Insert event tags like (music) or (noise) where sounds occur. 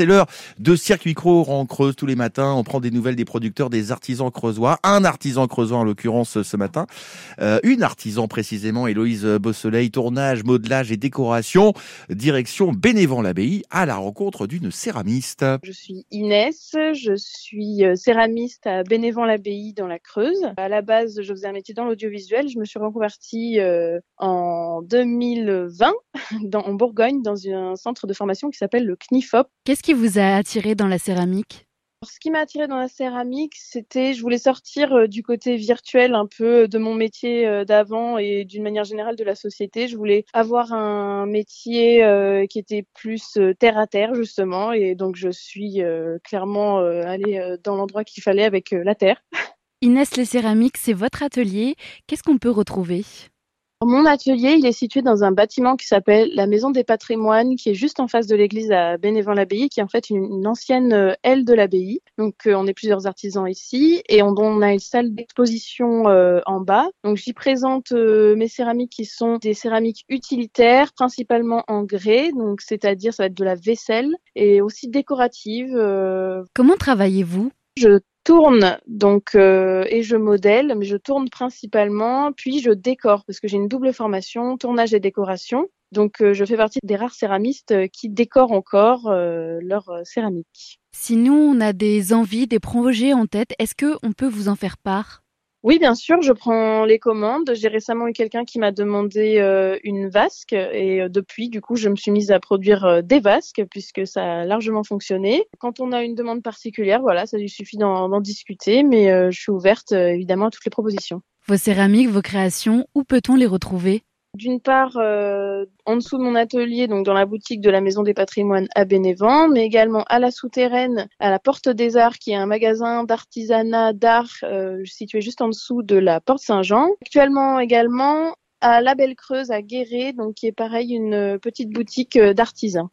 C'est l'heure de Circuit Cro en Creuse tous les matins. On prend des nouvelles des producteurs, des artisans creusois. Un artisan creusois en l'occurrence ce matin. Euh, une artisan précisément, Héloïse Beausoleil. Tournage, modelage et décoration. Direction Bénévent-l'Abbaye à la rencontre d'une céramiste. Je suis Inès, je suis euh, céramiste à Bénévent-l'Abbaye dans la Creuse. À la base, je faisais un métier dans l'audiovisuel. Je me suis reconvertie euh, en 2020 (laughs) dans, en Bourgogne dans un centre de formation qui s'appelle le CNIFOP. Qu'est-ce qui vous a attiré dans la céramique? Ce qui m'a attiré dans la céramique, c'était je voulais sortir euh, du côté virtuel un peu de mon métier euh, d'avant et d'une manière générale de la société. Je voulais avoir un métier euh, qui était plus terre à terre justement et donc je suis clairement allée dans l'endroit qu'il fallait avec la terre. Inès Les Céramiques, c'est votre atelier. Qu'est-ce qu'on peut retrouver? Mon atelier, il est situé dans un bâtiment qui s'appelle la Maison des Patrimoines, qui est juste en face de l'église à Bénévent-l'Abbaye, qui est en fait une, ancienne euh, aile de l'abbaye. Donc, euh, on est plusieurs artisans ici et on, on a une salle d'exposition euh, en bas. Donc, j'y présente mes céramiques qui sont des céramiques utilitaires, principalement en grès, donc c'est-à-dire ça va être de la vaisselle et aussi décorative. Comment travaillez-vous? Je tourne donc euh, et je modèle, mais je tourne principalement, puis je décore parce que j'ai une double formation, tournage et décoration. Donc euh, je fais partie des rares céramistes euh, qui décorent encore leur céramique. Si nous on a des envies, des projets en tête, est-ce que on peut vous en faire part? Oui, bien sûr, je prends les commandes. J'ai récemment eu quelqu'un qui m'a demandé euh, une vasque et euh, depuis, du coup, je me suis mise à produire euh, des vasques puisque ça a largement fonctionné. Quand on a une demande particulière, voilà, ça lui suffit d'en discuter, mais je suis ouverte évidemment à toutes les propositions. Vos céramiques, vos créations, où peut-on les retrouver? D'une part, euh, en dessous de mon atelier, donc dans la boutique de la Maison des Patrimoines à Bénévent, mais également à la souterraine, à la Porte des Arts, qui est un magasin d'artisanat d'art euh, situé juste en dessous de la Porte Saint-Jean. Actuellement également à La Belle Creuse à Guéret, donc qui est pareil une petite boutique euh, d'artisans.